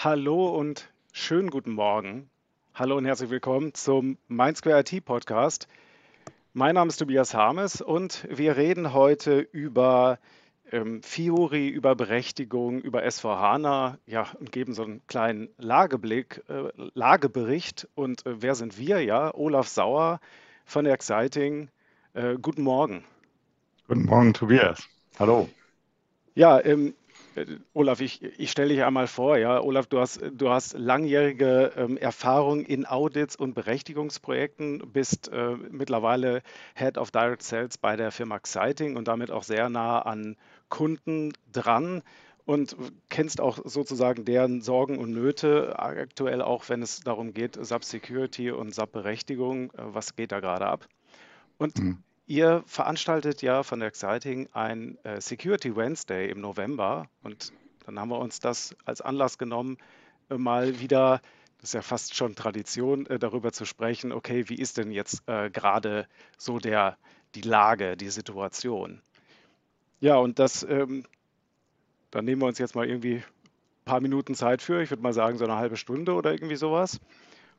Hallo und schönen guten Morgen. Hallo und herzlich willkommen zum MindSquare IT Podcast. Mein Name ist Tobias Harmes und wir reden heute über ähm, Fiori, über Berechtigung, über S4HANA, ja, und geben so einen kleinen Lageblick, äh, Lagebericht. Und äh, wer sind wir? Ja, Olaf Sauer von Exciting. Äh, guten Morgen. Guten Morgen, Tobias. Hallo. Ja, ähm, äh, Olaf, ich, ich stelle dich einmal vor. Ja, Olaf, du hast, du hast langjährige ähm, Erfahrung in Audits und Berechtigungsprojekten, bist äh, mittlerweile Head of Direct Sales bei der Firma Exciting und damit auch sehr nah an Kunden dran und kennst auch sozusagen deren Sorgen und Nöte aktuell auch, wenn es darum geht, SAP Security und SAP Berechtigung. Äh, was geht da gerade ab? Und mhm. Ihr veranstaltet ja von der Exciting ein äh, Security Wednesday im November und dann haben wir uns das als Anlass genommen, äh, mal wieder, das ist ja fast schon Tradition, äh, darüber zu sprechen, okay, wie ist denn jetzt gerade so der, die Lage, die Situation? Ja, und das, ähm, dann nehmen wir uns jetzt mal irgendwie ein paar Minuten Zeit für, ich würde mal sagen so eine halbe Stunde oder irgendwie sowas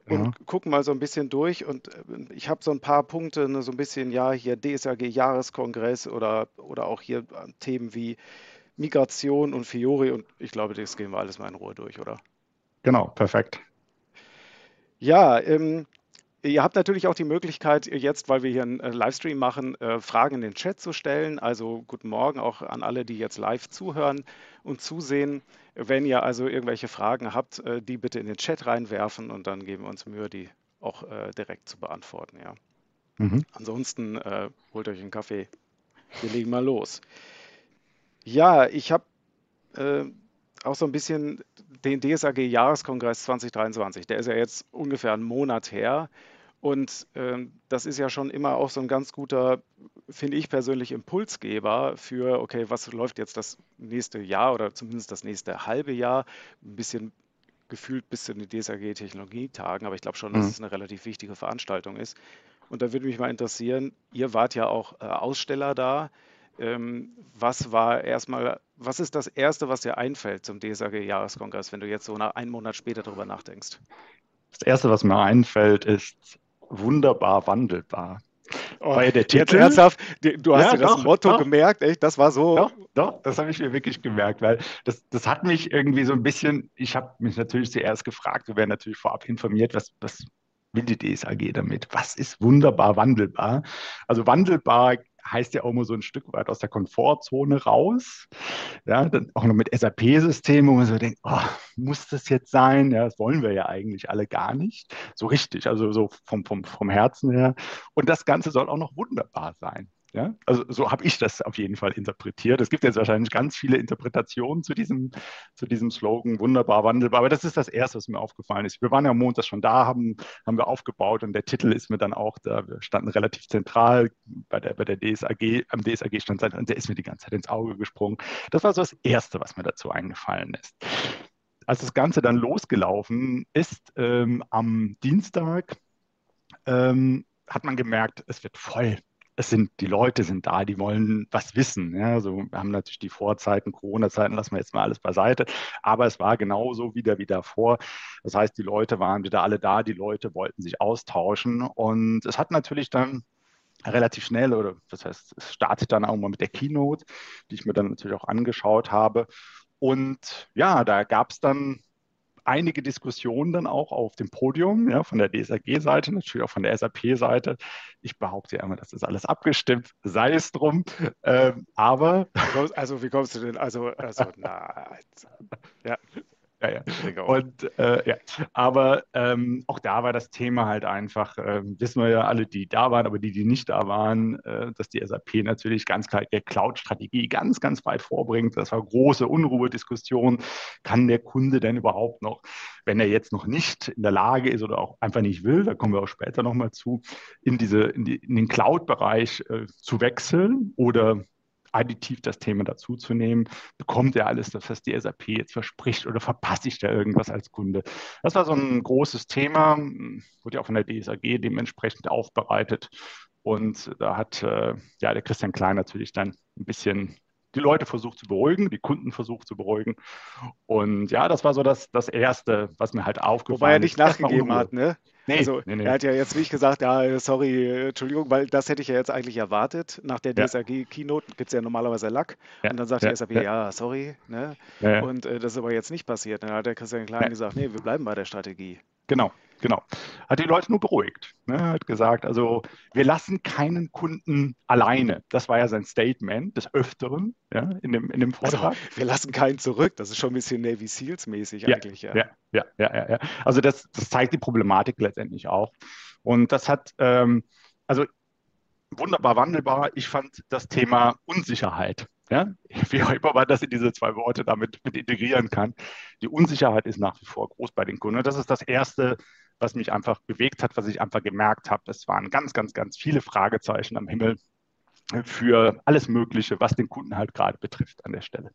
und ja. gucken mal so ein bisschen durch. Und äh, ich habe so ein paar Punkte, ne, so ein bisschen, ja, hier DSAG-Jahreskongress oder, oder auch hier äh, Themen wie Migration und Fiori. Und ich glaube, das gehen wir alles mal in Ruhe durch, oder? Genau, perfekt. Ja, ähm, Ihr habt natürlich auch die Möglichkeit, jetzt, weil wir hier einen äh, Livestream machen, Fragen in den Chat zu stellen. Also guten Morgen auch an alle, die jetzt live zuhören und zusehen. Wenn ihr also irgendwelche Fragen habt, äh, die bitte in den Chat reinwerfen und dann geben wir uns Mühe, die auch äh, direkt zu beantworten. Ja. Mhm. Ansonsten äh, holt euch einen Kaffee. Wir legen mal los. Ja, ich habe äh, auch so ein bisschen den DSAG-Jahreskongress 2023. Der ist ja jetzt ungefähr einen Monat her. Und ähm, das ist ja schon immer auch so ein ganz guter, finde ich persönlich, Impulsgeber für, okay, was läuft jetzt das nächste Jahr oder zumindest das nächste halbe Jahr? Ein bisschen gefühlt bis zu den DSAG-Technologietagen, aber ich glaube schon, dass mhm. es eine relativ wichtige Veranstaltung ist. Und da würde mich mal interessieren, ihr wart ja auch äh, Aussteller da. Ähm, was war erstmal, was ist das Erste, was dir einfällt zum DSAG-Jahreskongress, wenn du jetzt so nach einem Monat später darüber nachdenkst? Das Erste, was mir einfällt, ist wunderbar wandelbar. Oh, Weil der Titel, ernsthaft, du hast ja, dir das doch, Motto doch. gemerkt, echt? Das war so. Doch, doch das habe ich mir wirklich gemerkt, weil das, das hat mich irgendwie so ein bisschen, ich habe mich natürlich zuerst gefragt, wir werden natürlich vorab informiert, was, was will die DSAG damit? Was ist wunderbar wandelbar? Also wandelbar heißt ja auch immer so ein Stück weit aus der Komfortzone raus. Ja, dann auch noch mit SAP-Systemen, wo man so denkt, oh, muss das jetzt sein? Ja, das wollen wir ja eigentlich alle gar nicht. So richtig, also so vom, vom, vom Herzen her. Und das Ganze soll auch noch wunderbar sein. Ja? Also so habe ich das auf jeden Fall interpretiert. Es gibt jetzt wahrscheinlich ganz viele Interpretationen zu diesem, zu diesem Slogan, wunderbar, wandelbar. Aber das ist das Erste, was mir aufgefallen ist. Wir waren ja am Montag schon da, haben, haben wir aufgebaut und der Titel ist mir dann auch da, wir standen relativ zentral bei der, bei der DSAG, am DSAG-Stand und der ist mir die ganze Zeit ins Auge gesprungen. Das war so das Erste, was mir dazu eingefallen ist. Als das Ganze dann losgelaufen ist, ähm, am Dienstag, ähm, hat man gemerkt, es wird voll es sind, die Leute sind da, die wollen was wissen. Ja, also wir haben natürlich die Vorzeiten, Corona-Zeiten lassen wir jetzt mal alles beiseite, aber es war genauso wieder wie davor. Das heißt, die Leute waren wieder alle da, die Leute wollten sich austauschen und es hat natürlich dann relativ schnell oder das heißt, es startet dann auch mal mit der Keynote, die ich mir dann natürlich auch angeschaut habe. Und ja, da gab es dann einige Diskussionen dann auch auf dem Podium, ja, von der DSAG-Seite, natürlich auch von der SAP-Seite. Ich behaupte ja immer, das ist alles abgestimmt, sei es drum. Ähm, aber. Also, wie kommst du denn? Also, also na, ja. Ja, ja. Und äh, ja, aber ähm, auch da war das Thema halt einfach, äh, wissen wir ja alle, die da waren, aber die, die nicht da waren, äh, dass die SAP natürlich ganz klar ihre Cloud-Strategie ganz, ganz weit vorbringt. Das war große Unruhe-Diskussion. Kann der Kunde denn überhaupt noch, wenn er jetzt noch nicht in der Lage ist oder auch einfach nicht will, da kommen wir auch später nochmal zu, in, diese, in, die, in den Cloud-Bereich äh, zu wechseln oder additiv das Thema dazuzunehmen, bekommt er alles, das was die SAP jetzt verspricht oder verpasse ich da irgendwas als Kunde? Das war so ein großes Thema, wurde ja auch von der DSAG dementsprechend aufbereitet. Und da hat äh, ja der Christian Klein natürlich dann ein bisschen die Leute versucht zu beruhigen, die Kunden versucht zu beruhigen. Und ja, das war so das, das Erste, was mir halt aufgefallen ist. Wobei er nicht nachgegeben hat, ne? Nee, also nee, nee. er hat ja jetzt nicht gesagt, ja, sorry, Entschuldigung, weil das hätte ich ja jetzt eigentlich erwartet. Nach der DSRG-Keynote gibt es ja normalerweise Lack. Ja. Und dann sagt ja. die SAP, ja, ja sorry. Ne? Und äh, das ist aber jetzt nicht passiert. Dann hat der Christian Klein gesagt, nee, wir bleiben bei der Strategie. Genau, genau. Hat die Leute nur beruhigt. Ne? Hat gesagt, also wir lassen keinen Kunden alleine. Das war ja sein Statement des Öfteren ja, in, dem, in dem also, Vortrag. Also, wir lassen keinen zurück. Das ist schon ein bisschen Navy Seals mäßig ja, eigentlich. Ja, ja, ja, ja, ja. Also das, das zeigt die Problematik letztendlich auch. Und das hat, ähm, also wunderbar wandelbar. Ich fand das Thema Unsicherheit ja, wie auch immer man das in diese zwei Worte damit mit integrieren kann. Die Unsicherheit ist nach wie vor groß bei den Kunden. Und das ist das Erste, was mich einfach bewegt hat, was ich einfach gemerkt habe. Es waren ganz, ganz, ganz viele Fragezeichen am Himmel für alles Mögliche, was den Kunden halt gerade betrifft an der Stelle.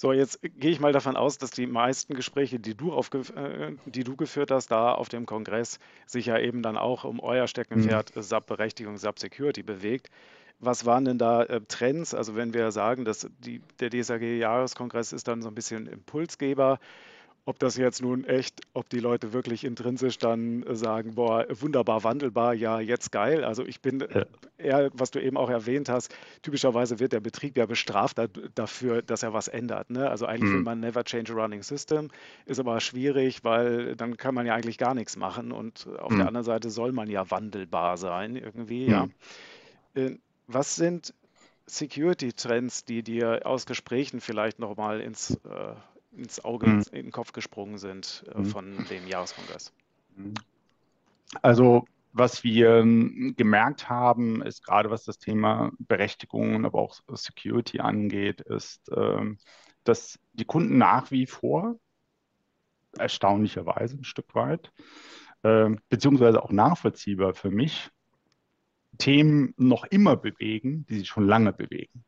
So, jetzt gehe ich mal davon aus, dass die meisten Gespräche, die du, äh, die du geführt hast, da auf dem Kongress, sich ja eben dann auch um euer Steckenpferd mhm. SAP-Berechtigung, SAP-Security bewegt. Was waren denn da äh, Trends? Also wenn wir sagen, dass die, der DSAG-Jahreskongress ist dann so ein bisschen Impulsgeber, ob das jetzt nun echt, ob die Leute wirklich intrinsisch dann sagen, boah, wunderbar wandelbar, ja, jetzt geil. Also ich bin ja. eher, was du eben auch erwähnt hast, typischerweise wird der Betrieb ja bestraft dafür, dass er was ändert. Ne? Also eigentlich mhm. will man never change a running system, ist aber schwierig, weil dann kann man ja eigentlich gar nichts machen und auf mhm. der anderen Seite soll man ja wandelbar sein irgendwie, mhm. ja. Äh, was sind Security-Trends, die dir aus Gesprächen vielleicht nochmal ins, äh, ins Auge, mhm. in den Kopf gesprungen sind äh, mhm. von dem Jahreskongress? Mhm. Also was wir ähm, gemerkt haben, ist gerade was das Thema Berechtigungen, aber auch Security angeht, ist, ähm, dass die Kunden nach wie vor erstaunlicherweise ein Stück weit, äh, beziehungsweise auch nachvollziehbar für mich, Themen noch immer bewegen, die sich schon lange bewegen.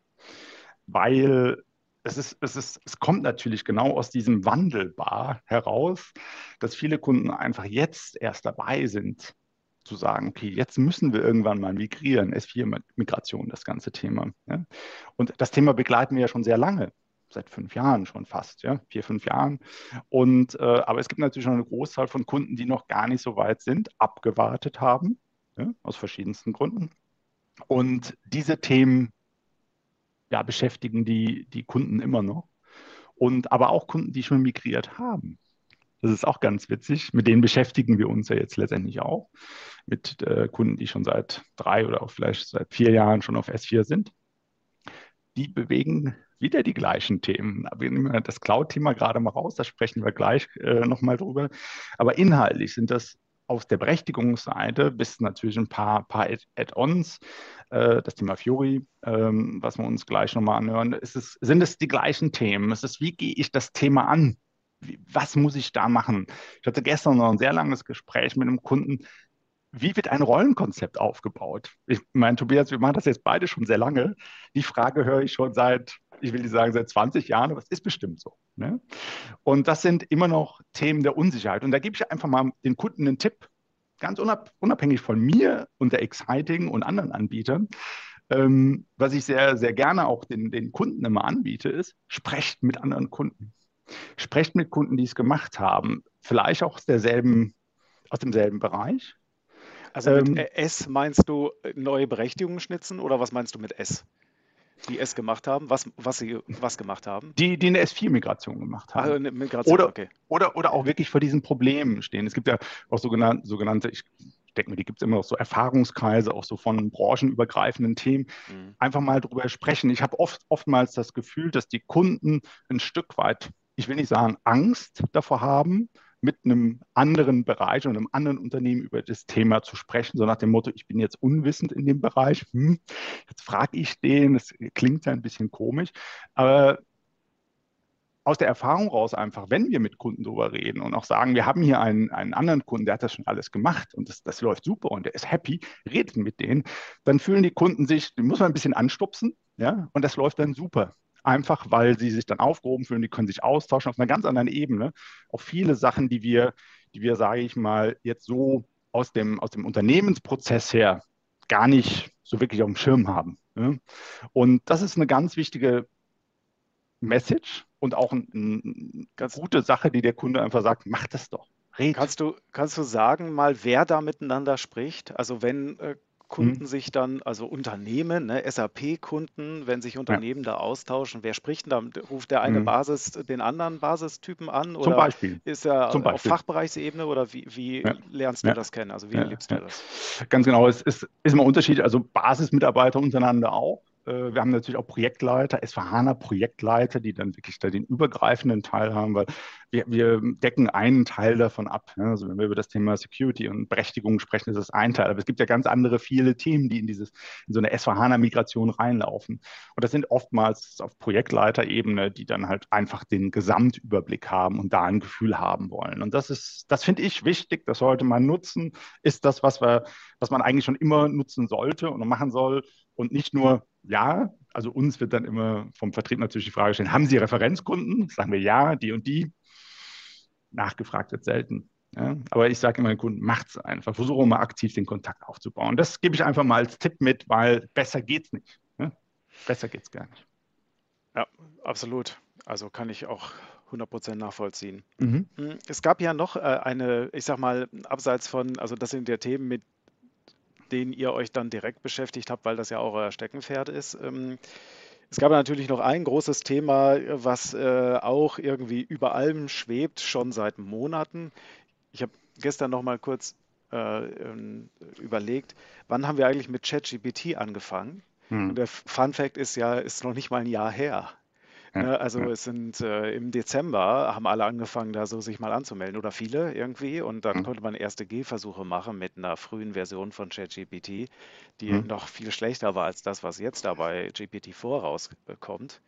Weil es, ist, es, ist, es kommt natürlich genau aus diesem Wandelbar heraus, dass viele Kunden einfach jetzt erst dabei sind, zu sagen, okay, jetzt müssen wir irgendwann mal migrieren, S4-Migration, das ganze Thema. Ja? Und das Thema begleiten wir ja schon sehr lange, seit fünf Jahren schon fast, ja, vier, fünf Jahren. Und, äh, aber es gibt natürlich schon eine Großzahl von Kunden, die noch gar nicht so weit sind, abgewartet haben ja, aus verschiedensten Gründen. Und diese Themen ja, beschäftigen die, die Kunden immer noch. Und aber auch Kunden, die schon migriert haben. Das ist auch ganz witzig. Mit denen beschäftigen wir uns ja jetzt letztendlich auch. Mit äh, Kunden, die schon seit drei oder auch vielleicht seit vier Jahren schon auf S4 sind. Die bewegen wieder die gleichen Themen. Wir nehmen das Cloud-Thema gerade mal raus, da sprechen wir gleich äh, nochmal drüber. Aber inhaltlich sind das auf der Berechtigungsseite bis natürlich ein paar, paar Add-ons, äh, das Thema Fury, ähm, was wir uns gleich nochmal anhören. Es, sind es die gleichen Themen? Es wie gehe ich das Thema an? Was muss ich da machen? Ich hatte gestern noch ein sehr langes Gespräch mit einem Kunden. Wie wird ein Rollenkonzept aufgebaut? Ich meine, Tobias, wir machen das jetzt beide schon sehr lange. Die Frage höre ich schon seit ich will nicht sagen seit 20 Jahren, aber es ist bestimmt so. Ne? Und das sind immer noch Themen der Unsicherheit. Und da gebe ich einfach mal den Kunden einen Tipp, ganz unabhängig von mir und der Exciting und anderen Anbietern. Ähm, was ich sehr, sehr gerne auch den, den Kunden immer anbiete, ist, sprecht mit anderen Kunden. Sprecht mit Kunden, die es gemacht haben. Vielleicht auch aus derselben, aus demselben Bereich. Also mit ähm, S meinst du neue Berechtigungen schnitzen oder was meinst du mit S? Die es gemacht haben, was, was sie was gemacht haben? Die, die eine S4-Migration gemacht haben. Also eine Migration, oder, okay. oder, oder auch wirklich vor diesen Problemen stehen. Es gibt ja auch sogenannte, sogenannte ich denke mir, die gibt es immer noch so Erfahrungskreise, auch so von branchenübergreifenden Themen. Mhm. Einfach mal drüber sprechen. Ich habe oft, oftmals das Gefühl, dass die Kunden ein Stück weit, ich will nicht sagen Angst davor haben, mit einem anderen Bereich und einem anderen Unternehmen über das Thema zu sprechen, so nach dem Motto, ich bin jetzt unwissend in dem Bereich, hm, jetzt frage ich den, das klingt ja ein bisschen komisch, aber aus der Erfahrung raus einfach, wenn wir mit Kunden darüber reden und auch sagen, wir haben hier einen, einen anderen Kunden, der hat das schon alles gemacht und das, das läuft super und der ist happy, redet mit denen, dann fühlen die Kunden sich, die muss man ein bisschen anstupsen, ja, und das läuft dann super einfach weil sie sich dann aufgehoben fühlen, die können sich austauschen auf einer ganz anderen Ebene. Auch viele Sachen, die wir, die wir, sage ich mal, jetzt so aus dem, aus dem Unternehmensprozess her gar nicht so wirklich auf dem Schirm haben. Ne? Und das ist eine ganz wichtige Message und auch eine ein ganz gute Sache, die der Kunde einfach sagt, mach das doch. Red. Kannst du, kannst du sagen mal, wer da miteinander spricht? Also wenn äh, Kunden mhm. sich dann, also Unternehmen, ne, SAP-Kunden, wenn sich Unternehmen ja. da austauschen, wer spricht denn da? Ruft der eine mhm. Basis den anderen Basistypen an? Oder Zum Beispiel. Ist er Zum auf Fachbereichsebene oder wie, wie ja. lernst du ja. das kennen? Also wie erlebst du das? Ganz genau, es ist, ist immer Unterschied, also Basismitarbeiter untereinander auch. Äh, wir haben natürlich auch Projektleiter, SVHANA-Projektleiter, die dann wirklich da den übergreifenden Teil haben, weil wir, wir decken einen Teil davon ab. Also wenn wir über das Thema Security und Berechtigung sprechen, ist das ein Teil. Aber es gibt ja ganz andere viele Themen, die in, dieses, in so eine SVHANA-Migration reinlaufen. Und das sind oftmals auf Projektleiterebene, die dann halt einfach den Gesamtüberblick haben und da ein Gefühl haben wollen. Und das ist, das finde ich wichtig, das sollte man nutzen, ist das, was wir, was man eigentlich schon immer nutzen sollte und machen soll und nicht nur ja, also uns wird dann immer vom Vertrieb natürlich die Frage stellen, haben Sie Referenzkunden? Sagen wir ja, die und die. Nachgefragt wird selten. Ja, aber ich sage immer den Kunden, macht es einfach. Versuche mal aktiv den Kontakt aufzubauen. Das gebe ich einfach mal als Tipp mit, weil besser geht es nicht. Ja? Besser geht es gar nicht. Ja, absolut. Also kann ich auch 100% nachvollziehen. Mhm. Hm, es gab ja noch äh, eine, ich sag mal, abseits von, also das sind ja Themen, mit denen ihr euch dann direkt beschäftigt habt, weil das ja auch euer Steckenpferd ist. Ähm, es gab natürlich noch ein großes Thema, was äh, auch irgendwie über allem schwebt, schon seit Monaten. Ich habe gestern noch mal kurz äh, ähm, überlegt, wann haben wir eigentlich mit ChatGPT angefangen? Hm. Und der Fun Fact ist ja, ist noch nicht mal ein Jahr her. Ja, ne, also ja. es sind äh, im Dezember haben alle angefangen, da so sich mal anzumelden oder viele irgendwie und dann mhm. konnte man erste Gehversuche machen mit einer frühen Version von ChatGPT, die mhm. noch viel schlechter war als das, was jetzt da bei GPT-4 rauskommt.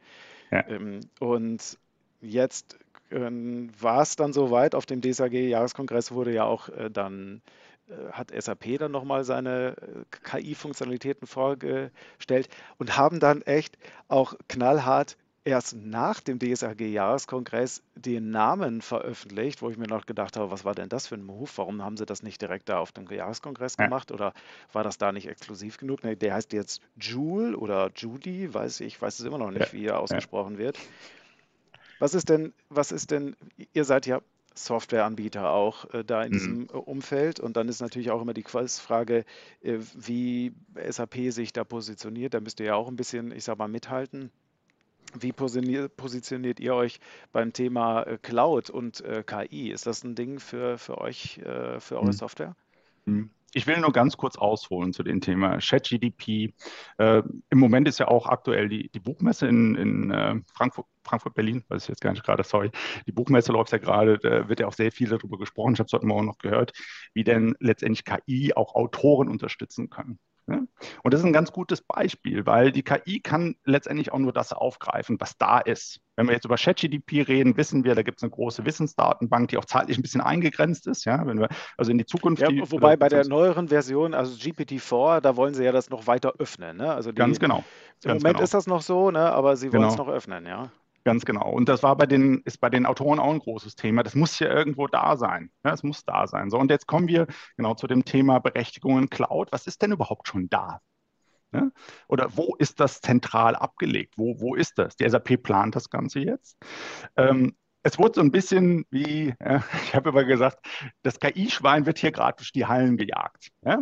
Ja. Ähm, und jetzt ähm, war es dann soweit, auf dem DSAG-Jahreskongress wurde ja auch äh, dann äh, hat SAP dann nochmal seine äh, KI-Funktionalitäten vorgestellt und haben dann echt auch knallhart erst nach dem DSAG-Jahreskongress den Namen veröffentlicht, wo ich mir noch gedacht habe, was war denn das für ein Move? Warum haben sie das nicht direkt da auf dem Jahreskongress gemacht ja. oder war das da nicht exklusiv genug? Nee, der heißt jetzt Joule oder Judy, weiß ich, weiß es immer noch nicht, ja. wie er ausgesprochen ja. wird. Was ist denn, was ist denn, ihr seid ja Softwareanbieter auch äh, da in mhm. diesem äh, Umfeld. Und dann ist natürlich auch immer die Frage, äh, wie SAP sich da positioniert. Da müsst ihr ja auch ein bisschen, ich sag mal, mithalten. Wie positioniert ihr euch beim Thema äh, Cloud und äh, KI? Ist das ein Ding für, für euch, äh, für eure hm. Software? Hm. Ich will nur ganz kurz ausholen zu dem Thema ChatGDP. Äh, Im Moment ist ja auch aktuell die, die Buchmesse in, in äh, Frankfurt, Frankfurt, Berlin, weiß ich jetzt gar nicht gerade, sorry. Die Buchmesse läuft ja gerade, da wird ja auch sehr viel darüber gesprochen. Ich habe es heute Morgen noch gehört, wie denn letztendlich KI auch Autoren unterstützen kann. Und das ist ein ganz gutes Beispiel, weil die KI kann letztendlich auch nur das aufgreifen, was da ist. Wenn wir jetzt über ChatGDP reden, wissen wir, da gibt es eine große Wissensdatenbank, die auch zeitlich ein bisschen eingegrenzt ist. Ja, wenn wir also in die Zukunft. Ja, die, wobei bei der neueren Version, also GPT-4, da wollen sie ja das noch weiter öffnen. Ne? Also die, ganz genau. Im ganz Moment genau. ist das noch so, ne? aber sie wollen es genau. noch öffnen, ja. Ganz genau. Und das war bei den, ist bei den Autoren auch ein großes Thema. Das muss ja irgendwo da sein. Ja, es muss da sein. So, und jetzt kommen wir genau zu dem Thema Berechtigungen Cloud. Was ist denn überhaupt schon da? Ja? Oder wo ist das zentral abgelegt? Wo, wo ist das? Die SAP plant das Ganze jetzt. Ähm, es wurde so ein bisschen wie, ja, ich habe immer gesagt, das KI-Schwein wird hier gerade durch die Hallen gejagt. Ja?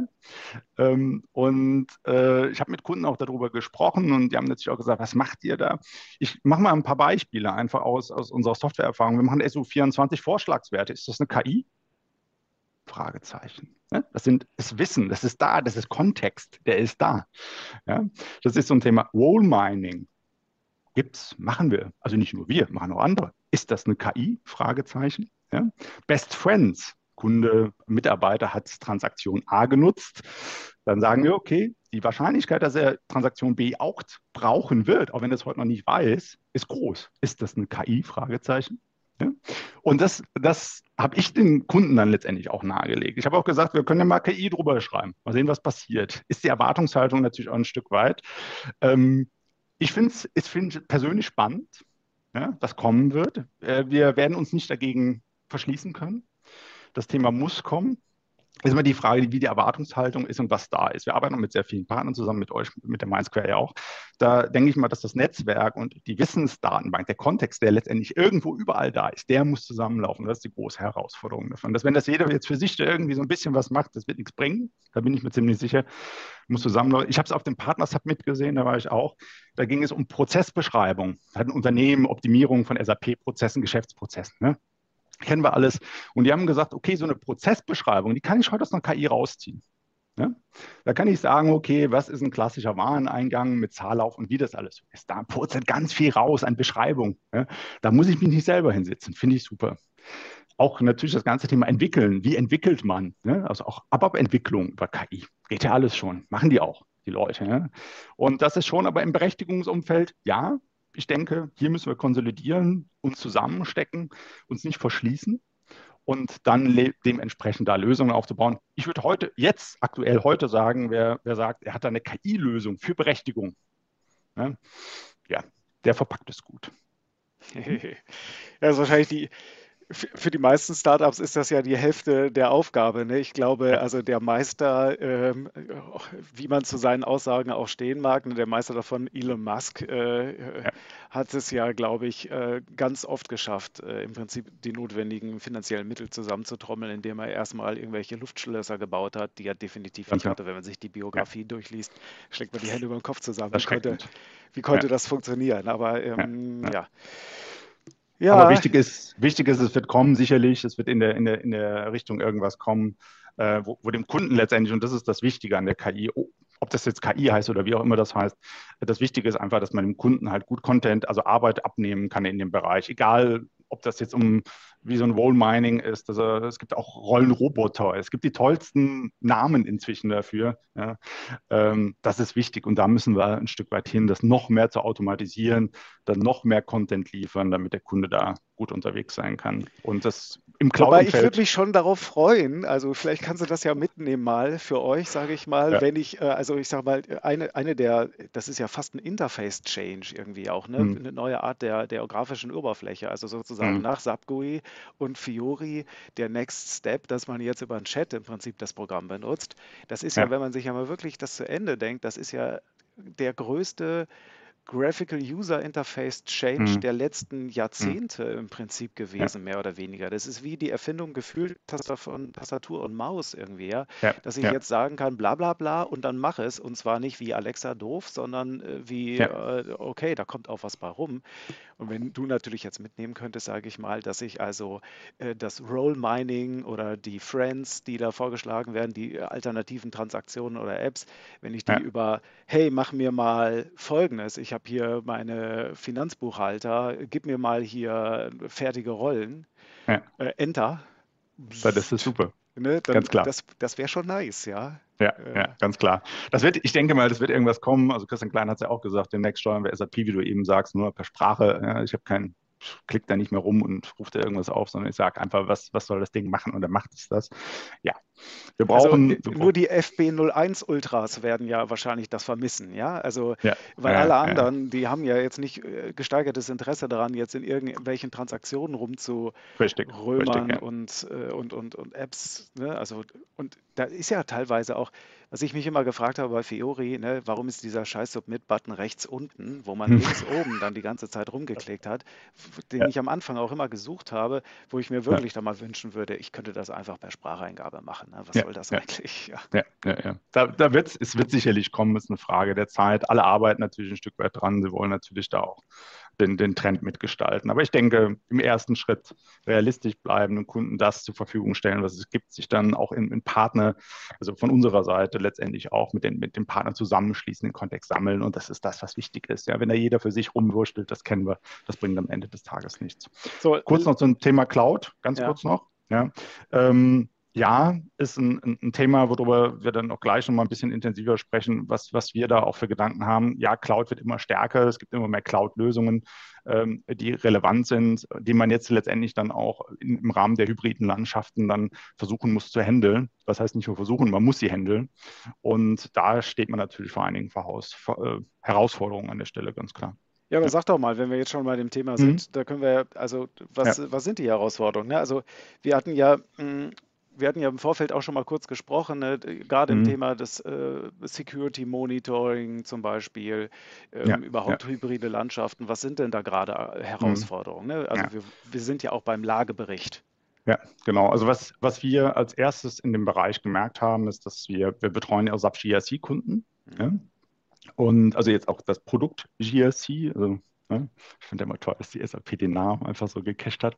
Ähm, und äh, ich habe mit Kunden auch darüber gesprochen und die haben natürlich auch gesagt, was macht ihr da? Ich mache mal ein paar Beispiele einfach aus, aus unserer Softwareerfahrung. Wir machen SU24 Vorschlagswerte. Ist das eine KI? Fragezeichen. Ja? Das sind das Wissen, das ist da, das ist Kontext, der ist da. Ja? Das ist so ein Thema Role Mining. Gibt's, machen wir. Also nicht nur wir, machen auch andere. Ist das eine KI? Fragezeichen. Ja? Best Friends. Kunde, Mitarbeiter hat Transaktion A genutzt. Dann sagen wir, okay, die Wahrscheinlichkeit, dass er Transaktion B auch brauchen wird, auch wenn er es heute noch nicht weiß, ist groß. Ist das eine KI? Fragezeichen. Ja? Und das, das habe ich den Kunden dann letztendlich auch nahegelegt. Ich habe auch gesagt, wir können ja mal KI drüber schreiben, mal sehen, was passiert. Ist die Erwartungshaltung natürlich auch ein Stück weit. Ähm, ich finde es persönlich spannend, ja, was kommen wird. Äh, wir werden uns nicht dagegen verschließen können. Das Thema muss kommen. Ist immer die Frage, wie die Erwartungshaltung ist und was da ist. Wir arbeiten mit sehr vielen Partnern zusammen, mit euch, mit der MindSquare ja auch. Da denke ich mal, dass das Netzwerk und die Wissensdatenbank, der Kontext, der letztendlich irgendwo überall da ist, der muss zusammenlaufen. Das ist die große Herausforderung davon. Dass wenn das jeder jetzt für sich irgendwie so ein bisschen was macht, das wird nichts bringen. Da bin ich mir ziemlich sicher. Muss zusammenlaufen. Ich habe es auf dem Partner-Submit gesehen, da war ich auch. Da ging es um Prozessbeschreibung. Da hat ein Unternehmen Optimierung von SAP-Prozessen, Geschäftsprozessen. Ne? Kennen wir alles. Und die haben gesagt, okay, so eine Prozessbeschreibung, die kann ich heute aus einer KI rausziehen. Ja? Da kann ich sagen, okay, was ist ein klassischer Wareneingang mit Zahllauf und wie das alles ist. Da purzelt ganz viel raus an Beschreibung. Ja? Da muss ich mich nicht selber hinsetzen, finde ich super. Auch natürlich das ganze Thema entwickeln. Wie entwickelt man? Ne? Also auch ABAP-Entwicklung über KI. Geht ja alles schon. Machen die auch, die Leute. Ne? Und das ist schon aber im Berechtigungsumfeld, ja, ich denke, hier müssen wir konsolidieren, uns zusammenstecken, uns nicht verschließen und dann dementsprechend da Lösungen aufzubauen. Ich würde heute, jetzt aktuell heute sagen, wer, wer sagt, er hat da eine KI-Lösung für Berechtigung, ja, ja, der verpackt es gut. das ist wahrscheinlich die, für die meisten Startups ist das ja die Hälfte der Aufgabe. Ne? Ich glaube, also der Meister, ähm, wie man zu seinen Aussagen auch stehen mag, ne? der Meister davon, Elon Musk, äh, ja. hat es ja, glaube ich, äh, ganz oft geschafft, äh, im Prinzip die notwendigen finanziellen Mittel zusammenzutrommeln, indem er erstmal irgendwelche Luftschlösser gebaut hat, die er definitiv nicht hatte. Wenn man sich die Biografie ja. durchliest, schlägt man die Hände über den Kopf zusammen. Wie konnte, wie konnte das funktionieren? Aber ähm, ja. Ja. Aber wichtig ist, wichtig ist, es wird kommen, sicherlich. Es wird in der, in der, in der Richtung irgendwas kommen, äh, wo, wo, dem Kunden letztendlich, und das ist das Wichtige an der KI, ob das jetzt KI heißt oder wie auch immer das heißt, das Wichtige ist einfach, dass man dem Kunden halt gut Content, also Arbeit abnehmen kann in dem Bereich, egal ob das jetzt um wie so ein Role Mining ist. Also es gibt auch Rollenroboter. Es gibt die tollsten Namen inzwischen dafür. Ja. Ähm, das ist wichtig und da müssen wir ein Stück weit hin, das noch mehr zu automatisieren, dann noch mehr Content liefern, damit der Kunde da gut unterwegs sein kann. Und das im cloud Aber ich würde mich schon darauf freuen, also vielleicht kannst du das ja mitnehmen mal für euch, sage ich mal, ja. wenn ich, äh, also ich sage mal, eine, eine der, das ist ja fast ein Interface-Change irgendwie auch, ne? Hm. eine neue Art der, der grafischen Oberfläche, also sozusagen hm. nach SAP GUI und Fiori der Next Step, dass man jetzt über ein Chat im Prinzip das Programm benutzt. Das ist ja, ja wenn man sich ja mal wirklich das zu Ende denkt, das ist ja der größte Graphical User Interface Change mhm. der letzten Jahrzehnte mhm. im Prinzip gewesen, ja. mehr oder weniger. Das ist wie die Erfindung gefühlt von Tastatur und Maus irgendwie, ja? ja. Dass ich ja. jetzt sagen kann, bla bla bla und dann mache es. Und zwar nicht wie Alexa doof, sondern äh, wie, äh, okay, da kommt auch was bei rum. Und wenn du natürlich jetzt mitnehmen könntest, sage ich mal, dass ich also äh, das Role Mining oder die Friends, die da vorgeschlagen werden, die alternativen Transaktionen oder Apps, wenn ich die über, hey, mach mir mal Folgendes, ich habe habe hier meine Finanzbuchhalter, gib mir mal hier fertige Rollen. Ja. Äh, Enter. Das ist super. Ne, dann, ganz klar. Das, das wäre schon nice, ja. Ja, äh. ja, ganz klar. Das wird, ich denke mal, das wird irgendwas kommen. Also Christian Klein hat es ja auch gesagt, demnächst steuern wir SAP, wie du eben sagst, nur per Sprache. Ja, ich habe kein klickt da nicht mehr rum und ruft da irgendwas auf, sondern ich sage einfach, was, was soll das Ding machen und dann macht es das. Ja, wir brauchen. Also, nur die FB01 Ultras werden ja wahrscheinlich das vermissen, ja. Also, ja, weil ja, alle anderen, ja. die haben ja jetzt nicht äh, gesteigertes Interesse daran, jetzt in irgendwelchen Transaktionen rumzurömern und, äh, und, und, und Apps. Ne? Also, und da ist ja teilweise auch, was ich mich immer gefragt habe bei Fiori, ne, warum ist dieser scheiß Submit-Button rechts unten, wo man links oben dann die ganze Zeit rumgeklickt hat, den ich am Anfang auch immer gesucht habe, wo ich mir wirklich da mal wünschen würde, ich könnte das einfach per Spracheingabe machen. Ne? Was ja, soll das ja. eigentlich? Ja, ja, ja. ja. Da, da wird's, es wird sicherlich kommen, ist eine Frage der Zeit. Alle arbeiten natürlich ein Stück weit dran. Sie wollen natürlich da auch den, den Trend mitgestalten. Aber ich denke, im ersten Schritt realistisch bleiben und Kunden das zur Verfügung stellen, was es gibt, sich dann auch in, in Partner, also von unserer Seite letztendlich auch mit den, mit den Partnern zusammenschließen, den Kontext sammeln. Und das ist das, was wichtig ist. Ja, wenn da jeder für sich rumwurschtelt, das kennen wir, das bringt am Ende des Tages nichts. So, kurz noch zum Thema Cloud, ganz ja. kurz noch. Ja. Ähm, ja, ist ein, ein, Thema, worüber wir dann auch gleich noch mal ein bisschen intensiver sprechen, was, was wir da auch für Gedanken haben. Ja, Cloud wird immer stärker, es gibt immer mehr Cloud-Lösungen, ähm, die relevant sind, die man jetzt letztendlich dann auch in, im Rahmen der hybriden Landschaften dann versuchen muss zu handeln. Das heißt nicht nur versuchen, man muss sie handeln. Und da steht man natürlich vor einigen Verhaus, äh, Herausforderungen an der Stelle, ganz klar. Ja, aber sag doch mal, wenn wir jetzt schon bei dem Thema sind, mhm. da können wir, also was, ja. was sind die Herausforderungen? Ne? Also wir hatten ja mh, hm, wir hatten ja im Vorfeld auch schon mal kurz gesprochen, ne, gerade im Mhm. Thema des äh, Security Monitoring zum Beispiel, ähm, Ja, überhaupt ja. hybride Landschaften. Was sind denn da gerade äh, Mhm. Herausforderungen? Ne? Also Ja. wir, wir sind ja auch beim Lagebericht. Ja, genau. Also was, was wir als erstes in dem Bereich gemerkt haben, ist, dass wir, wir betreuen ja SAP GRC-Kunden. Mhm. Und also jetzt auch das Produkt GRC, also ne? ich finde immer toll, dass die SAP den Namen einfach so gecached hat.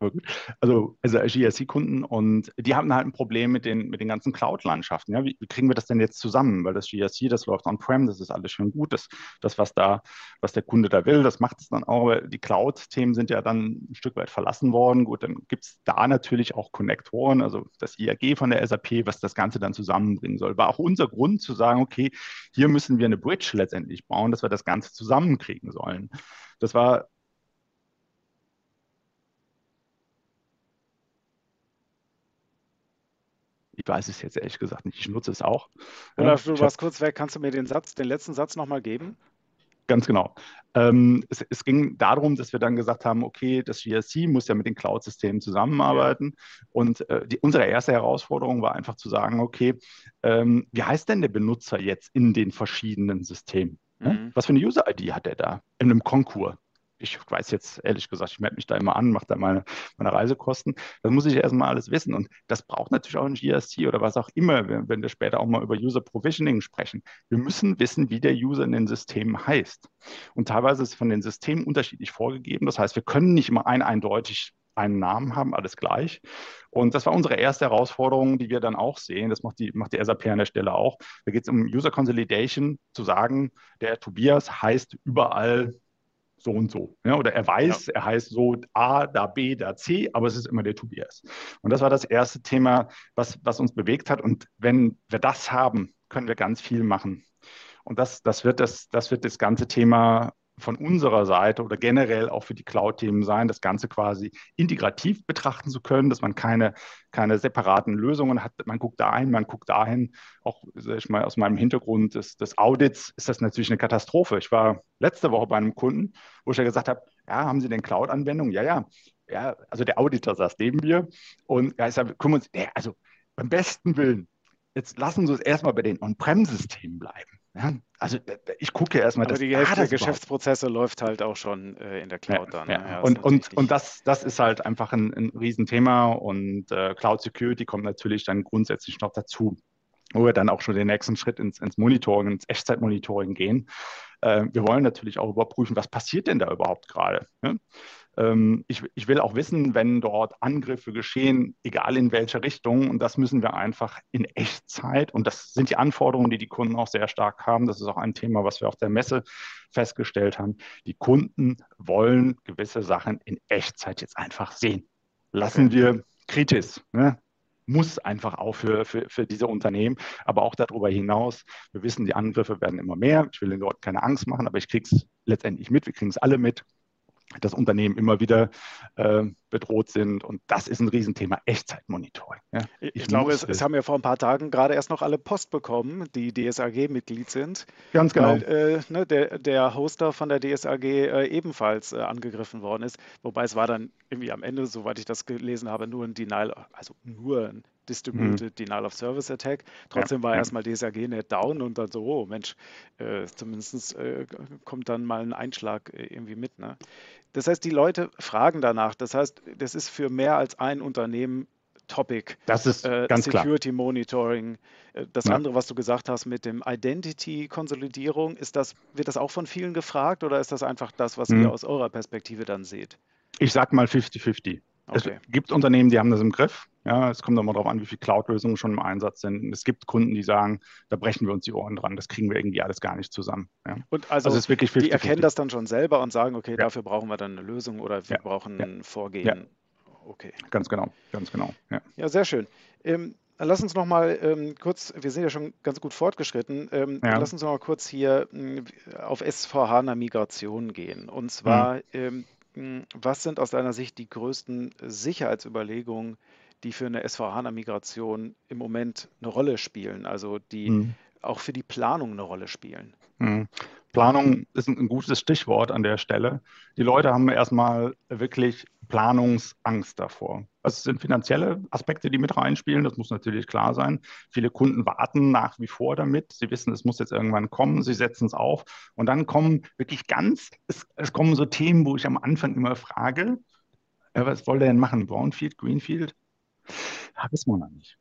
Also, also GRC-Kunden und die haben halt ein Problem mit den, mit den ganzen Cloud-Landschaften. Ja? Wie, wie kriegen wir das denn jetzt zusammen? Weil das GRC, das läuft on-prem, das ist alles schön gut. Das, das was da, was der Kunde da will, das macht es dann auch. Aber die Cloud-Themen sind ja dann ein Stück weit verlassen worden. Gut, dann gibt es da natürlich auch Konnektoren, also das IAG von der SAP, was das Ganze dann zusammenbringen soll. War auch unser Grund zu sagen, okay, hier müssen wir eine Bridge letztendlich bauen, dass wir das Ganze zusammenkriegen sollen. Das war Ich weiß es jetzt ehrlich gesagt nicht. Ich nutze es auch. Ja, Olaf, du warst kurz weg. Kannst du mir den Satz, den letzten Satz nochmal geben? ganz genau. Ähm, es, es ging darum, dass wir dann gesagt haben, okay, das GRC muss ja mit den Cloud-Systemen Ja. zusammenarbeiten. Und äh, die, unsere erste Herausforderung war einfach zu sagen, okay, ähm, wie heißt denn der Benutzer jetzt in den verschiedenen Systemen? Ne? Mhm. Was für eine User-ID hat er da in einem Konkurs? Ich weiß jetzt ehrlich gesagt, ich melde mich da immer an, mache da meine, meine Reisekosten. Das muss ich erstmal alles wissen. Und das braucht natürlich auch ein GRC oder was auch immer, wenn, wenn wir später auch mal über User Provisioning sprechen. Wir müssen wissen, wie der User in den Systemen heißt. Und teilweise ist es von den Systemen unterschiedlich vorgegeben. Das heißt, wir können nicht immer ein eindeutig einen Namen haben, alles gleich. Und das war unsere erste Herausforderung, die wir dann auch sehen. Das macht die, macht die SAP an der Stelle auch. Da geht es um User Consolidation, zu sagen, der Tobias heißt überall so und so. Ja, oder er Ja. weiß, er heißt so A, da B, da C, aber es ist immer der Tobias. Und das war das erste Thema, was, was uns bewegt hat. Und wenn wir das haben, können wir ganz viel machen. Und das, das, wird das, das wird das ganze Thema von unserer Seite oder generell auch für die Cloud-Themen sein, das Ganze quasi integrativ betrachten zu können, dass man keine, keine separaten Lösungen hat. Man guckt da ein, man guckt dahin. Auch sag ich mal, aus meinem Hintergrund des, des Audits ist das natürlich eine Katastrophe. Ich war letzte Woche bei einem Kunden, wo ich ja gesagt habe, ja, haben Sie denn Cloud-Anwendungen? Ja, ja. Ja, also der Auditor saß neben mir und ja, ich sage, gucken wir uns, ja, also beim besten Willen, jetzt lassen Sie uns erstmal bei den On-Prem-Systemen bleiben. Ja, also äh, ich gucke erstmal, Aber dass die Hälfte der das überhaupt Geschäftsprozesse läuft halt auch schon äh, in der ja, Cloud dann. Ne? ja. Ja, ist Und, natürlich und, und das, das ist halt einfach ein, ein Riesenthema und äh, Cloud Security kommt natürlich dann grundsätzlich noch dazu, wo wir dann auch schon den nächsten Schritt ins, ins Monitoring, ins Echtzeitmonitoring gehen. Äh, wir wollen natürlich auch überprüfen, was passiert denn da überhaupt gerade. Ne? Ähm, ich, ich will auch wissen, wenn dort Angriffe geschehen, egal in welche Richtung, und das müssen wir einfach in Echtzeit, und das sind die Anforderungen, die die Kunden auch sehr stark haben. Das ist auch ein Thema, was wir auf der Messe festgestellt haben. Die Kunden wollen gewisse Sachen in Echtzeit jetzt einfach sehen. Lassen Okay. wir kritisch. Ne? Muss einfach auch für, für, für diese Unternehmen, aber auch darüber hinaus. Wir wissen, die Angriffe werden immer mehr. Ich will den Leuten keine Angst machen, aber ich kriege es letztendlich mit. Wir kriegen es alle mit, dass Unternehmen immer wieder äh, bedroht sind. Und das ist ein Riesenthema, Echtzeitmonitoring. Ja? Ich, Ich glaube, es, es haben ja vor ein paar Tagen gerade erst noch alle Post bekommen, die DSAG-Mitglied sind, Ganz genau. weil äh, ne, der, der Hoster von der DSAG äh, ebenfalls äh, angegriffen worden ist. Wobei es war dann irgendwie am Ende, soweit ich das gelesen habe, nur ein Denial, also nur ein Distributed Denial of Service Attack. Ja, Trotzdem war ja. erstmal DSAG net down und dann so, oh Mensch, äh, zumindest äh, kommt dann mal ein Einschlag äh, irgendwie mit. Ne? Das heißt, die Leute fragen danach. Das heißt, das ist für mehr als ein Unternehmen Topic. Das ist Äh, ganz klar. Security Monitoring. Äh, Das Ja. andere, was du gesagt hast mit dem Identity-Konsolidierung, ist das, wird das auch von vielen gefragt oder ist das einfach das, was ihr Hm. aus eurer Perspektive dann seht? Ich sag mal 50-50. Es Okay. gibt Unternehmen, die haben das im Griff. Ja, es kommt immer darauf an, wie viele Cloud-Lösungen schon im Einsatz sind. Es gibt Kunden, die sagen, da brechen wir uns die Ohren dran. Das kriegen wir irgendwie alles gar nicht zusammen. Ja. Und Also es also die erkennen 50-50. das dann schon selber und sagen, okay, Ja, dafür brauchen wir dann eine Lösung oder wir ja, brauchen ein Vorgehen. Okay. ganz genau, ganz genau. Ja. Sehr schön. Ähm, lass uns noch mal ähm, kurz, wir sind ja schon ganz gut fortgeschritten, ähm, lass uns noch mal kurz hier mh, auf S4HANA Migration gehen. Und zwar, ähm, mh, was sind aus deiner Sicht die größten Sicherheitsüberlegungen, die für eine S4HANA Migration im Moment eine Rolle spielen? Also die Hm. Auch für die Planung eine Rolle spielen? Hm. Planung ist ein, gutes Stichwort an der Stelle. Die Leute haben erstmal wirklich Planungsangst davor. Also es sind finanzielle Aspekte, die mit reinspielen, das muss natürlich klar sein. Viele Kunden warten nach wie vor damit. Sie wissen, es muss jetzt irgendwann kommen, sie setzen es auf. Und dann kommen wirklich ganz, es, es kommen so Themen, wo ich am Anfang immer frage, was wollt ihr denn machen? Brownfield, Greenfield? Ja, wissen wir noch nicht.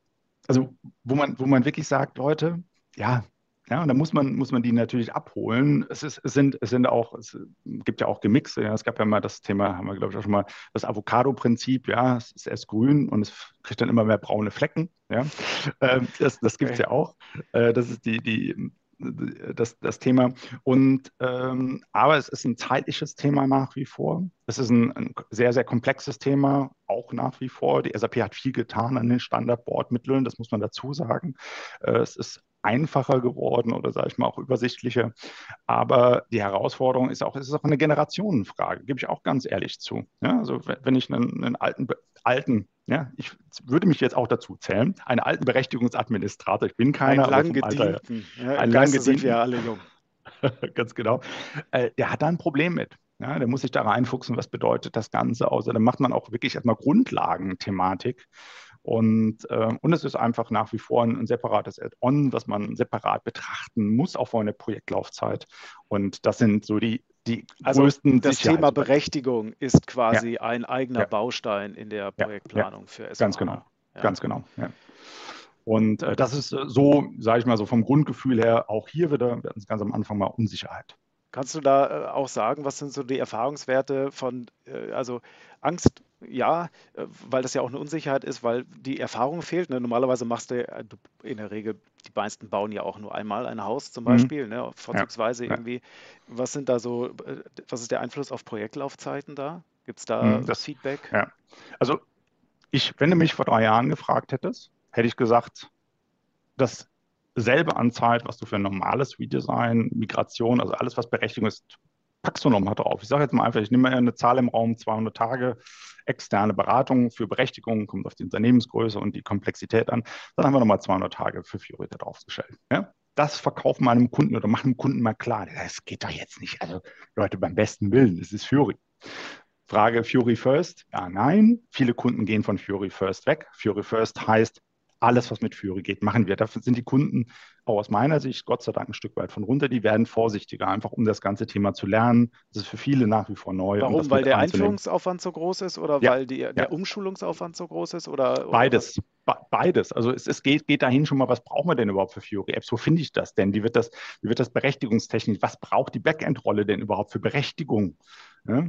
Also wo man, wo man wirklich sagt, Leute, ja, ja, und da muss man, muss man die natürlich abholen. Es, ist, es, sind, es sind auch, es gibt ja auch Gemixe. Ja. Es gab ja mal das Thema, haben wir, glaube ich, auch schon mal, das Avocado-Prinzip, ja, es ist erst grün und es kriegt dann immer mehr braune Flecken. Ja. Ähm, das das gibt es ja auch. Äh, das ist die, die, das, das Thema. Und ähm, aber es ist ein zeitliches Thema nach wie vor. Es ist ein, ein, sehr, sehr komplexes Thema, auch nach wie vor. Die SAP hat viel getan an den Standardbordmitteln, das muss man dazu sagen. Äh, es ist einfacher geworden oder sage ich mal auch übersichtlicher. Aber die Herausforderung ist auch, es ist auch eine Generationenfrage, gebe ich auch ganz ehrlich zu. Ja, also wenn ich einen, einen alten, alten ja, ich würde mich jetzt auch dazu zählen, einen alten Berechtigungsadministrator, ich bin keiner, ein lang gedienten. Ja, ein lang sind wir alle jung. ganz genau. Äh, der hat da ein Problem mit. Ja, der muss sich da reinfuchsen, was bedeutet das Ganze. Außer dann macht man auch wirklich erstmal Grundlagenthematik. Und, äh, und es ist einfach nach wie vor ein, ein separates Add-on, was man separat betrachten muss, auch vor einer Projektlaufzeit. Und das sind so die, die also größten Das Thema Berechtigung ist quasi ja. ein eigener ja. Baustein in der Projektplanung für SVA. Ganz genau, ganz genau. Und äh, das ist äh, so, sage ich mal, so vom Grundgefühl her auch hier wieder, wir hatten es ganz am Anfang mal Unsicherheit. Kannst du da äh, auch sagen, was sind so die Erfahrungswerte von, äh, also Angst, ja, äh, weil das ja auch eine Unsicherheit ist, weil die Erfahrung fehlt. Ne? Normalerweise machst du, in der Regel, die meisten bauen ja auch nur einmal ein Haus zum mhm. Beispiel, mhm. ne? vorzugsweise ja, irgendwie. Was sind da so, was ist der Einfluss auf Projektlaufzeiten da? Gibt es da mhm, das, Feedback? Ja, also ich, wenn du mich vor drei Jahren gefragt hättest, hätte ich gesagt, dass selbe Anzahl, was du für ein normales Redesign, Migration, also alles, was Berechtigung ist, packst du nochmal drauf. Ich sage jetzt mal einfach, ich nehme mal eine Zahl im Raum, 200 Tage externe Beratung für Berechtigung, kommt auf die Unternehmensgröße und die Komplexität an. Dann haben wir nochmal 200 Tage für Fiori da draufgestellt. Ja? Das verkaufen wir einem Kunden oder machen dem Kunden mal klar. Das geht doch jetzt nicht. Also Leute, beim besten Willen, es ist Fiori. Frage Fury First? Ja, nein. Viele Kunden gehen von Fury First weg. Fury First heißt, alles, was mit Fury geht, machen wir. Dafür sind die Kunden auch aus meiner Sicht Gott sei Dank ein Stück weit von runter. Die werden vorsichtiger, einfach um das ganze Thema zu lernen. Das ist für viele nach wie vor neu. Warum? weil der Einführungsaufwand so groß ist oder ja, weil die, der ja. Umschulungsaufwand so groß ist? Oder, oder Beides. Beides. Also es, es geht, geht, dahin schon mal, was brauchen wir denn überhaupt für Fury Apps? Wo finde ich das denn? Wie wird das, wie wird das berechtigungstechnisch? Was braucht die Backend-Rolle denn überhaupt für Berechtigung? Ja?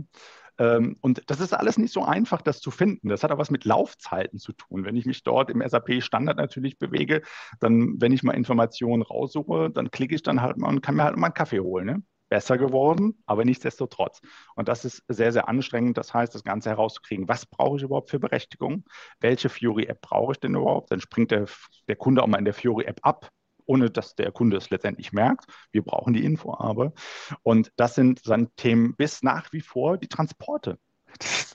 Ähm, und das ist alles nicht so einfach, das zu finden. Das hat auch was mit Laufzeiten zu tun. Wenn ich mich dort im SAP-Standard natürlich bewege, dann, wenn ich mal Informationen raussuche, dann klicke ich dann halt mal und kann mir halt mal einen Kaffee holen. Ne? besser geworden, aber nichtsdestotrotz. Und das ist sehr, sehr anstrengend. Das heißt, das Ganze herauszukriegen, was brauche ich überhaupt für Berechtigung? Welche Fury-App brauche ich denn überhaupt? Dann springt der, der Kunde auch mal in der Fury-App ab ohne dass der Kunde es letztendlich merkt. Wir brauchen die Info aber. Und das sind dann Themen bis nach wie vor die Transporte.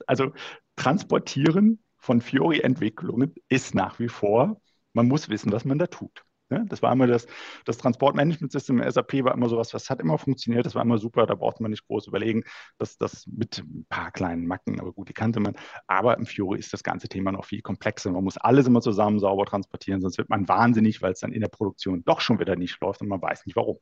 also transportieren von Fiori-Entwicklungen ist nach wie vor, man muss wissen, was man da tut. Ne? Das war immer das, das Transportmanagement-System SAP war immer sowas, was hat immer funktioniert, das war immer super, da braucht man nicht groß überlegen, dass das mit ein paar kleinen Macken, aber gut, die kannte man. Aber im Fiori ist das ganze Thema noch viel komplexer. Man muss alles immer zusammen sauber transportieren, sonst wird man wahnsinnig, weil es dann in der Produktion doch schon wieder nicht läuft und man weiß nicht warum.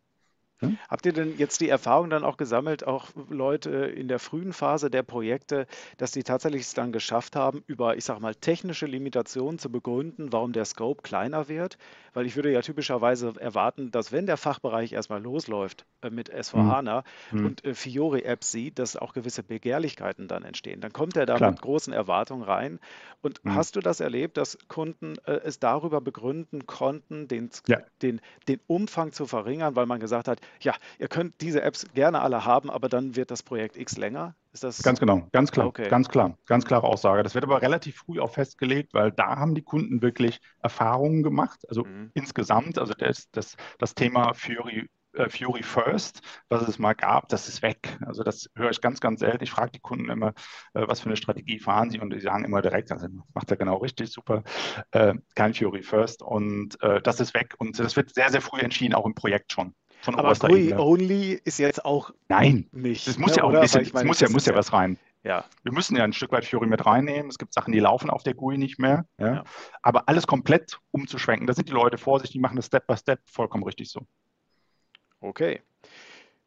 Hm? Habt ihr denn jetzt die Erfahrung dann auch gesammelt, auch Leute in der frühen Phase der Projekte, dass die tatsächlich es dann geschafft haben, über, ich sag mal, technische Limitationen zu begründen, warum der Scope kleiner wird? Weil ich würde ja typischerweise erwarten, dass wenn der Fachbereich erstmal losläuft äh, mit S4HANA hm. und äh, Fiori-Apps sieht, dass auch gewisse Begehrlichkeiten dann entstehen. Dann kommt er da Klar. mit großen Erwartungen rein. Und hm. hast du das erlebt, dass Kunden äh, es darüber begründen konnten, den, ja. den, den Umfang zu verringern, weil man gesagt hat, ja, ihr könnt diese Apps gerne alle haben, aber dann wird das Projekt X länger. Ist das ganz genau, ganz klar, okay. ganz klar, ganz klare Aussage. Das wird aber relativ früh auch festgelegt, weil da haben die Kunden wirklich Erfahrungen gemacht. Also mhm. insgesamt, also das, das, das Thema Fury äh, Fury First, was es mal gab, das ist weg. Also das höre ich ganz, ganz selten. Ich frage die Kunden immer, äh, was für eine Strategie fahren sie und die sagen immer direkt, also macht er genau richtig, super, äh, kein Fury First und das ist weg und das wird sehr, sehr früh entschieden, auch im Projekt schon. Von Aber GUI Only ist jetzt auch Nein, nicht. Es muss ne, ja auch ein bisschen, es muss ja, muss ja was rein. Ja. Wir müssen ja ein Stück weit Fury mit reinnehmen. Es gibt Sachen, die laufen auf der GUI nicht mehr. Ja? ja. Aber alles komplett umzuschwenken, da sind die Leute vorsichtig, die machen das Step by Step vollkommen richtig so. Okay.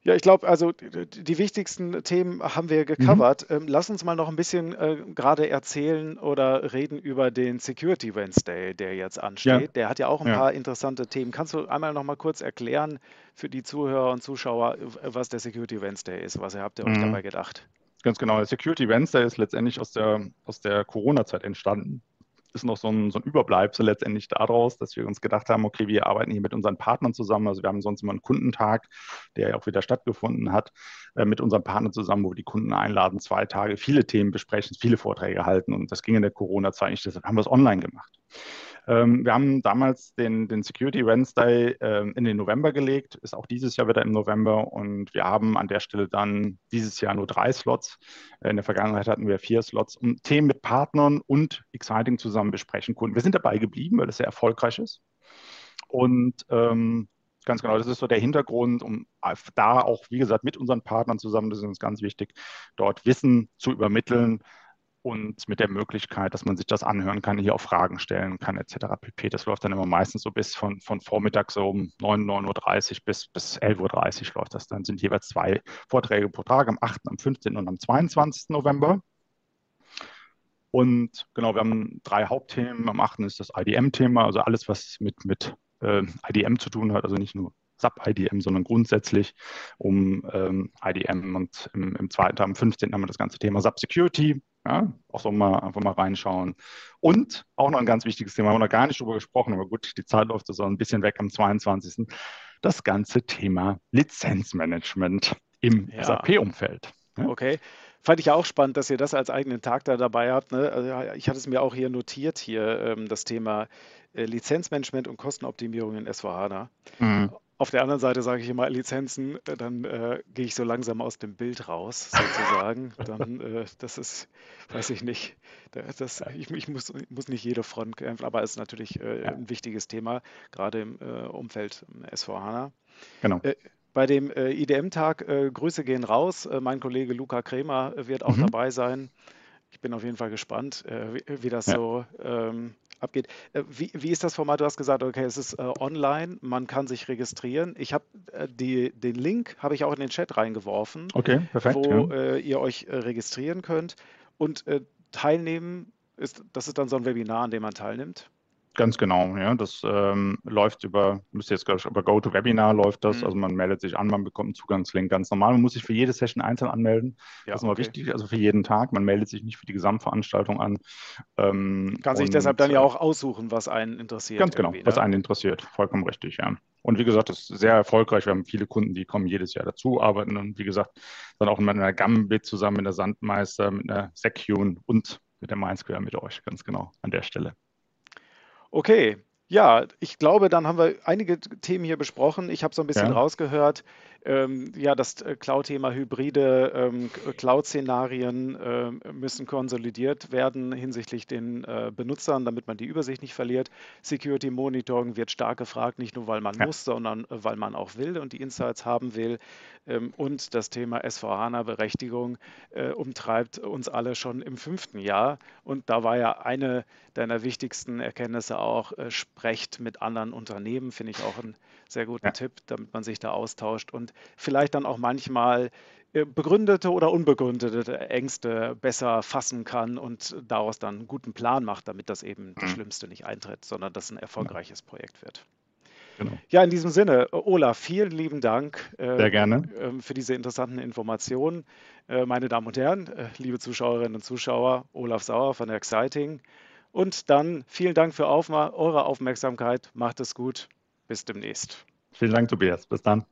Ja, ich glaube, also die wichtigsten Themen haben wir gecovert. Mhm. Lass uns mal noch ein bisschen äh, gerade erzählen oder reden über den Security Wednesday, der jetzt ansteht. Ja. Der hat ja auch ein ja. paar interessante Themen. Kannst du einmal noch mal kurz erklären für die Zuhörer und Zuschauer, was der Security Wednesday ist? Was habt ihr euch mhm. dabei gedacht? Ganz genau. Der Security Wednesday ist letztendlich aus der, aus der Corona-Zeit entstanden ist noch so ein, so ein Überbleibsel letztendlich daraus, dass wir uns gedacht haben, okay, wir arbeiten hier mit unseren Partnern zusammen. Also wir haben sonst immer einen Kundentag, der ja auch wieder stattgefunden hat, äh, mit unseren Partnern zusammen, wo wir die Kunden einladen, zwei Tage, viele Themen besprechen, viele Vorträge halten. Und das ging in der Corona-Zeit nicht, deshalb haben wir es online gemacht. Ähm, wir haben damals den, den Security Wednesday äh, in den November gelegt, ist auch dieses Jahr wieder im November und wir haben an der Stelle dann dieses Jahr nur drei Slots. in der Vergangenheit hatten wir vier Slots, um Themen mit Partnern und Exciting zusammen besprechen konnten. Wir sind dabei geblieben, weil es sehr erfolgreich ist. Und ähm, Ganz genau, das ist so der Hintergrund, um da auch, wie gesagt, mit unseren Partnern zusammen, das ist uns ganz wichtig, dort Wissen zu übermitteln, und mit der Möglichkeit, dass man sich das anhören kann, hier auch Fragen stellen kann, etc. pp. Das läuft dann immer meistens so bis von, von Vormittag so um 9, 9.30 Uhr bis, bis 11.30 Uhr läuft das. Dann sind jeweils zwei Vorträge pro Tag, am 8., am 15. und am 22. November. Und genau, wir haben drei Hauptthemen. Am 8. ist das IDM-Thema, also alles, was mit, mit äh, IDM zu tun hat, also nicht nur SAP-IDM, sondern grundsätzlich um ähm, IDM. Und im, im zweiten, am 15. haben wir das ganze Thema SAP Security. Ja, auch so mal einfach mal reinschauen. Und auch noch ein ganz wichtiges Thema, haben wir noch gar nicht drüber gesprochen, aber gut, die Zeit läuft so ein bisschen weg am 22. Das ganze Thema Lizenzmanagement im ja. SAP-Umfeld. Ja? Okay. Fand ich auch spannend, dass ihr das als eigenen Tag da dabei habt. Ne? Also ich hatte es mir auch hier notiert, hier ähm, das Thema äh, Lizenzmanagement und Kostenoptimierung in S4HANA. Mhm. Auf der anderen Seite sage ich immer Lizenzen, äh, dann äh, gehe ich so langsam aus dem Bild raus, sozusagen. dann, äh, das ist, weiß ich nicht, das, ich, ich, muss, ich muss nicht jede Front kämpfen, aber es ist natürlich äh, ein wichtiges Thema, gerade im äh, Umfeld S4HANA. Genau. Äh, bei dem IDM-Tag, Grüße gehen raus. mein Kollege Luca Kremer wird auch mhm. dabei sein. Ich bin auf jeden Fall gespannt, wie, wie, das ja. so ähm, abgeht. Äh, wie, wie ist das Format? Du hast gesagt, okay, es ist äh, online, man kann sich registrieren. Ich habe äh, den Link habe ich auch in den Chat reingeworfen, okay, perfekt, wo ja. äh, ihr euch äh, registrieren könnt und äh, teilnehmen ist, das ist dann so ein Webinar, an dem man teilnimmt. Ganz genau, ja. Das ähm, läuft über, müsste jetzt glaube ich, über GoToWebinar läuft das. Mhm. Also man meldet sich an, man bekommt einen Zugangslink ganz normal. Man muss sich für jede Session einzeln anmelden. Ja, das ist immer okay. wichtig, also für jeden Tag. Man meldet sich nicht für die Gesamtveranstaltung an. Ähm, Kann sich deshalb dann ja auch aussuchen, was einen interessiert. Ganz genau, was ne? einen interessiert. Vollkommen richtig, ja. Und wie gesagt, das ist sehr erfolgreich. Wir haben viele Kunden, die kommen jedes Jahr dazu, arbeiten und wie gesagt, dann auch mit einer Gambit zusammen, mit der Sandmeister, mit einer Secune und mit der Mindsquare mit euch, ganz genau an der Stelle. Okay, ja, ich glaube, dann haben wir einige Themen hier besprochen. Ich habe so ein bisschen ja. rausgehört, ähm, ja, das äh, Cloud-Thema hybride ähm, Cloud-Szenarien äh, müssen konsolidiert werden hinsichtlich den äh, Benutzern, damit man die Übersicht nicht verliert. Security Monitoring wird stark gefragt, nicht nur weil man ja. muss, sondern äh, weil man auch will und die Insights haben will. Ähm, und das Thema SVHANA-Berechtigung äh, umtreibt uns alle schon im fünften Jahr. Und da war ja eine deiner wichtigsten Erkenntnisse auch, äh, sprecht mit anderen Unternehmen, finde ich auch ein sehr guten ja. Tipp, damit man sich da austauscht und vielleicht dann auch manchmal äh, begründete oder unbegründete Ängste besser fassen kann und daraus dann einen guten Plan macht, damit das eben das mhm. Schlimmste nicht eintritt, sondern dass ein erfolgreiches Projekt wird. Genau. Ja, in diesem Sinne, Olaf, vielen lieben Dank äh, Sehr gerne. Äh, für diese interessanten Informationen. Äh, meine Damen und Herren, äh, liebe Zuschauerinnen und Zuschauer, Olaf Sauer von Exciting. Und dann vielen Dank für eure Aufmerksamkeit. Macht es gut. Bis demnächst. Vielen Dank, Tobias. Bis dann.